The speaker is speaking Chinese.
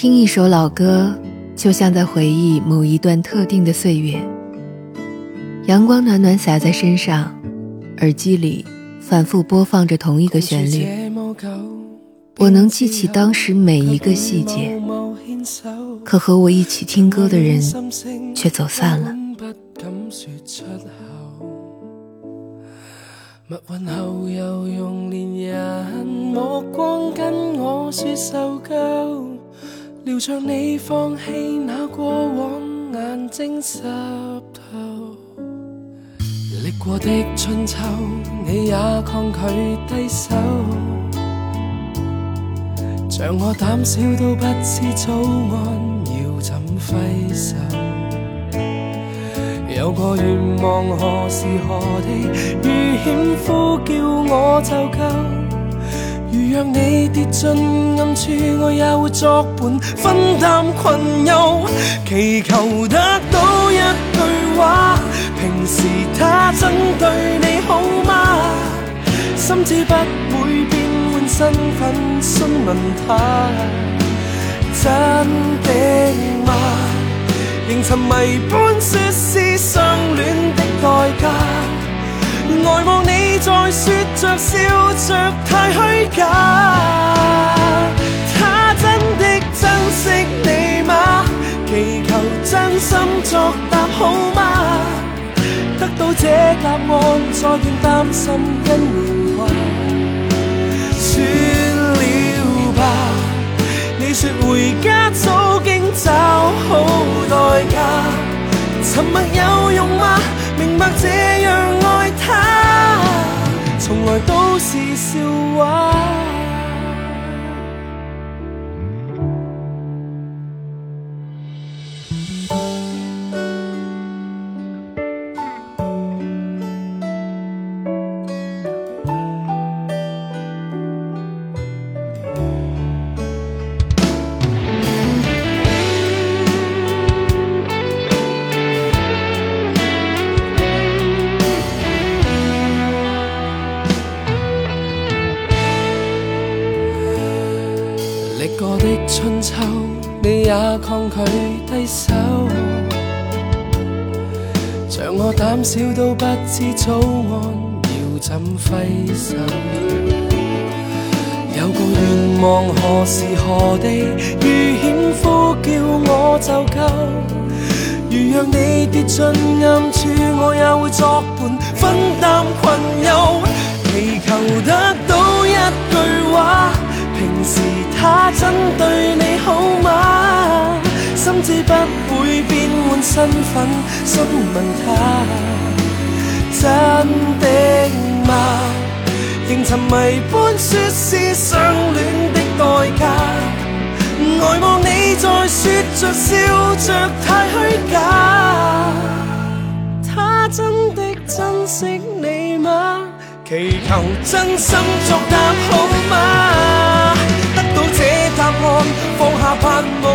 听一首老歌，就像在回忆某一段特定的岁月。阳光暖暖洒在身上，耳机里反复播放着同一个旋律，我能记起当时每一个细节。可和我一起听歌的人，却走散了。又用目光跟我聊着你放弃那过往，眼睛湿透。历过的春秋，你也抗拒低首。像我胆小到不知早安要怎挥手。有个愿望，何时何地遇险呼叫我就够。如若你跌进暗处，我也会作伴分担困忧，祈求得到一句话，平时他真对你好吗？心知不会变换身份询问他，真的吗？仍沉迷般说是相恋的代价，呆望。你。在说着笑着太虚假，他真的珍惜你吗？祈求真心作答好吗？得到这答案，再愿担心因缘惑，算了吧。你说回家。从来都是笑话。我的春秋，你也抗拒低首，像我胆小到不知早安要怎挥手。有个愿望，何时何地遇险呼叫我就够。如让你跌进暗处，我也会作伴分担困忧，祈求得到一句。身份，心問他，真的嗎？仍沉迷般说是相戀的代價，呆望你在说着笑着太虛假。他真的珍惜你嗎？祈求真心作答，好嗎？得到這答案，放下盼望。